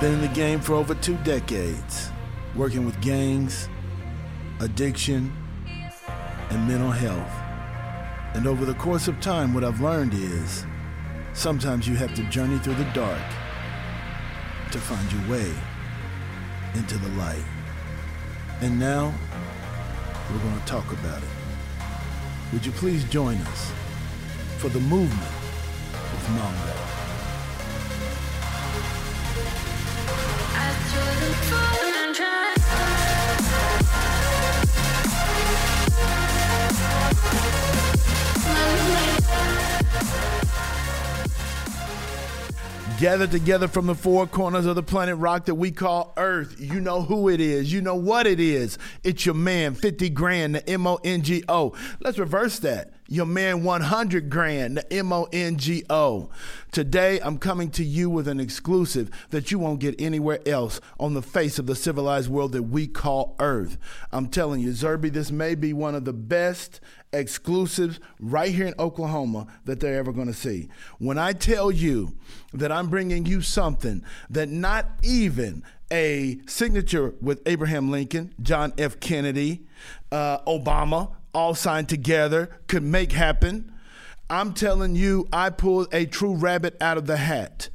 Been in the game for over two decades, working with gangs, addiction, and mental health. And over the course of time, what I've learned is sometimes you have to journey through the dark to find your way into the light. And now, we're going to talk about it. Would you please join us for the movement with Mongo? Gathered together from the four corners of the planet rock that we call Earth. You know who it is. You know what it is. It's your man, 50 grand, the M O N G O. Let's reverse that. Your man, 100 grand, the M O N G O. Today, I'm coming to you with an exclusive that you won't get anywhere else on the face of the civilized world that we call Earth. I'm telling you, Zerby, this may be one of the best exclusives right here in Oklahoma that they're ever going to see. When I tell you that I'm bringing you something that not even a signature with Abraham Lincoln, John F. Kennedy, uh, Obama, all signed together could make happen. I'm telling you, I pulled a true rabbit out of the hat.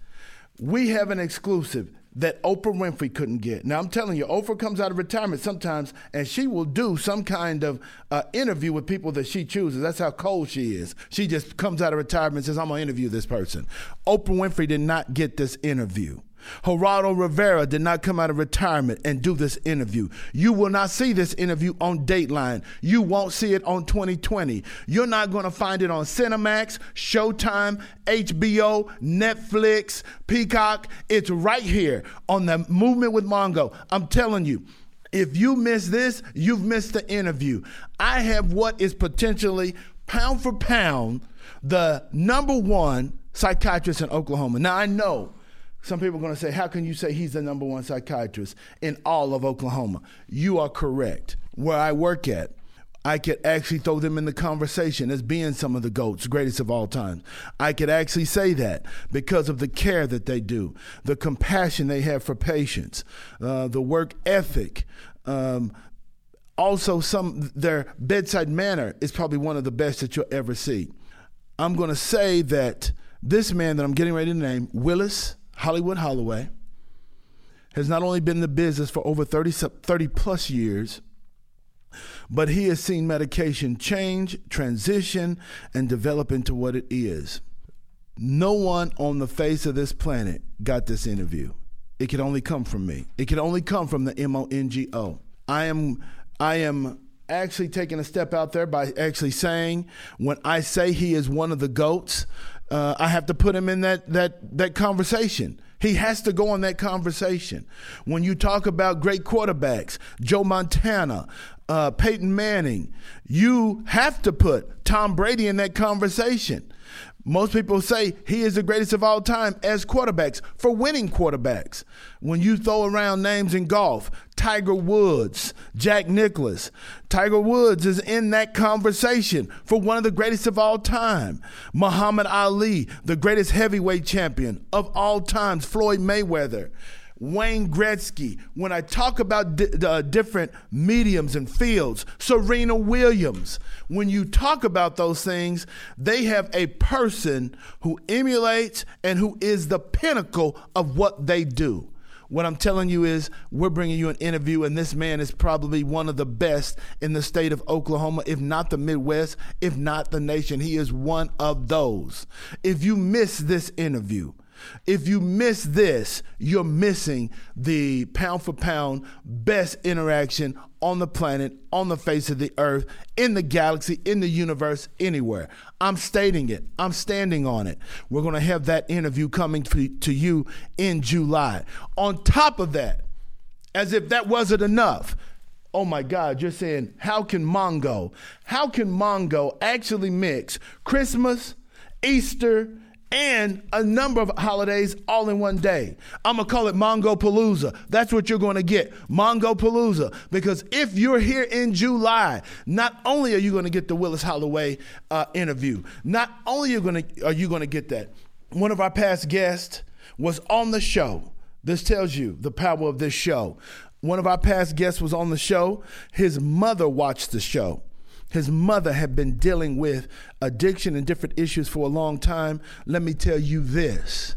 We have an exclusive that Oprah Winfrey couldn't get. Now I'm telling you, Oprah comes out of retirement sometimes, and she will do some kind of uh, interview with people that she chooses. That's how cold she is. She just comes out of retirement and says, "I'm gonna interview this person." Oprah Winfrey did not get this interview. Geraldo Rivera did not come out of retirement and do this interview. You will not see this interview on Dateline. You won't see it on 2020. You're not going to find it on Cinemax, Showtime, HBO, Netflix, Peacock. It's right here on the Movement with Mongo. I'm telling you. If you miss this, you've missed the interview. I have what is potentially pound for pound the number one psychiatrist in Oklahoma. Now I know some people are going to say, How can you say he's the number one psychiatrist in all of Oklahoma? You are correct. Where I work at, I could actually throw them in the conversation as being some of the GOATs, greatest of all time. I could actually say that because of the care that they do, the compassion they have for patients, uh, the work ethic. Um, also, some their bedside manner is probably one of the best that you'll ever see. I'm going to say that this man that I'm getting ready to name, Willis Hollywood Holloway, has not only been in the business for over 30, 30 plus years, but he has seen medication change, transition, and develop into what it is. No one on the face of this planet got this interview. It could only come from me. It could only come from the M O N G O. I am I am actually taking a step out there by actually saying when I say he is one of the goats, uh, I have to put him in that that that conversation. He has to go on that conversation. When you talk about great quarterbacks, Joe Montana, uh, Peyton Manning, you have to put Tom Brady in that conversation. Most people say he is the greatest of all time as quarterbacks for winning quarterbacks. When you throw around names in golf, Tiger Woods, Jack Nicklaus, Tiger Woods is in that conversation for one of the greatest of all time. Muhammad Ali, the greatest heavyweight champion of all times, Floyd Mayweather. Wayne Gretzky, when I talk about di- uh, different mediums and fields, Serena Williams, when you talk about those things, they have a person who emulates and who is the pinnacle of what they do. What I'm telling you is, we're bringing you an interview, and this man is probably one of the best in the state of Oklahoma, if not the Midwest, if not the nation. He is one of those. If you miss this interview, if you miss this, you're missing the pound for pound best interaction on the planet, on the face of the earth, in the galaxy, in the universe, anywhere. I'm stating it. I'm standing on it. We're going to have that interview coming to you in July. On top of that, as if that wasn't enough, oh my God, you're saying, how can Mongo, how can Mongo actually mix Christmas, Easter, and a number of holidays all in one day. I'm gonna call it Mongo Palooza. That's what you're gonna get, Mongo Palooza. Because if you're here in July, not only are you gonna get the Willis Holloway uh, interview, not only are, gonna, are you gonna get that, one of our past guests was on the show This tells you the power of this show. One of our past guests was on the show. His mother watched the show. His mother had been dealing with addiction and different issues for a long time. Let me tell you this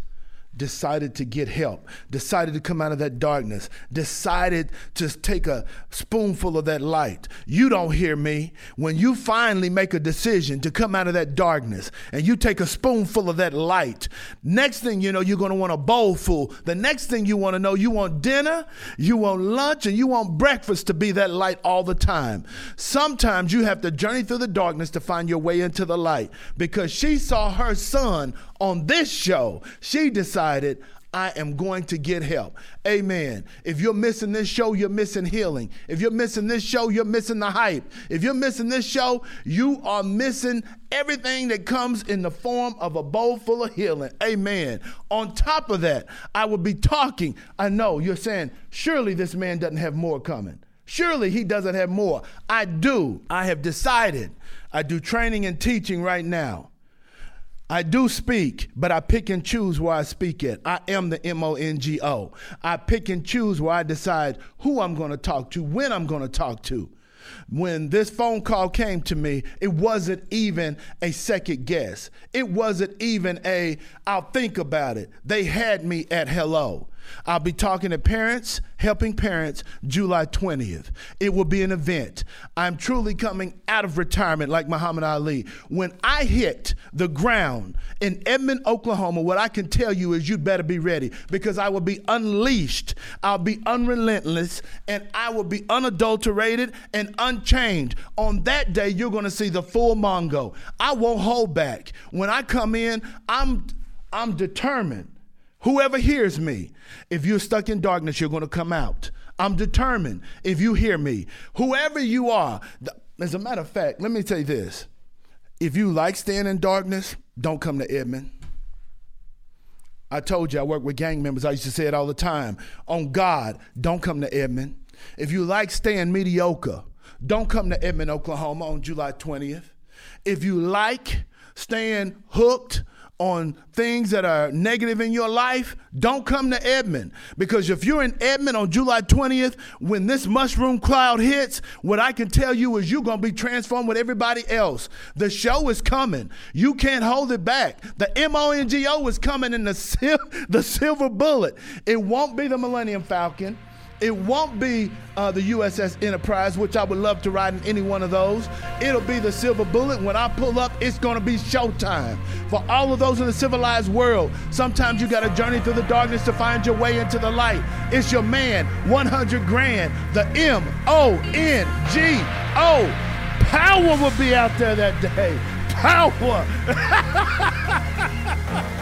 decided to get help, decided to come out of that darkness, decided to take a spoonful of that light. You don't hear me. When you finally make a decision to come out of that darkness and you take a spoonful of that light, next thing you know, you're going to want a bowl full. The next thing you want to know, you want dinner, you want lunch, and you want breakfast to be that light all the time. Sometimes you have to journey through the darkness to find your way into the light because she saw her son on this show. She decided I am going to get help. Amen. If you're missing this show, you're missing healing. If you're missing this show, you're missing the hype. If you're missing this show, you are missing everything that comes in the form of a bowl full of healing. Amen. On top of that, I will be talking. I know you're saying, surely this man doesn't have more coming. Surely he doesn't have more. I do. I have decided. I do training and teaching right now. I do speak, but I pick and choose where I speak at. I am the M O N G O. I pick and choose where I decide who I'm going to talk to, when I'm going to talk to. When this phone call came to me, it wasn't even a second guess. It wasn't even a, I'll think about it. They had me at hello. I'll be talking to parents, helping parents, July 20th. It will be an event. I'm truly coming out of retirement like Muhammad Ali. When I hit the ground in Edmond, Oklahoma, what I can tell you is you better be ready because I will be unleashed. I'll be unrelentless and I will be unadulterated and unchanged. On that day, you're going to see the full Mongo. I won't hold back. When I come in, I'm I'm determined Whoever hears me, if you're stuck in darkness, you're going to come out. I'm determined if you hear me. Whoever you are, as a matter of fact, let me tell you this. If you like staying in darkness, don't come to Edmond. I told you I work with gang members. I used to say it all the time. On God, don't come to Edmond. If you like staying mediocre, don't come to Edmond, Oklahoma on July 20th. If you like staying hooked, on things that are negative in your life, don't come to Edmond. Because if you're in Edmond on July 20th, when this mushroom cloud hits, what I can tell you is you're going to be transformed with everybody else. The show is coming. You can't hold it back. The M-O-N-G-O is coming in the, sil- the silver bullet. It won't be the Millennium Falcon. It won't be uh, the USS Enterprise, which I would love to ride in any one of those. It'll be the Silver Bullet. When I pull up, it's going to be showtime. For all of those in the civilized world, sometimes you got to journey through the darkness to find your way into the light. It's your man, 100 grand, the M O N G O. Power will be out there that day. Power.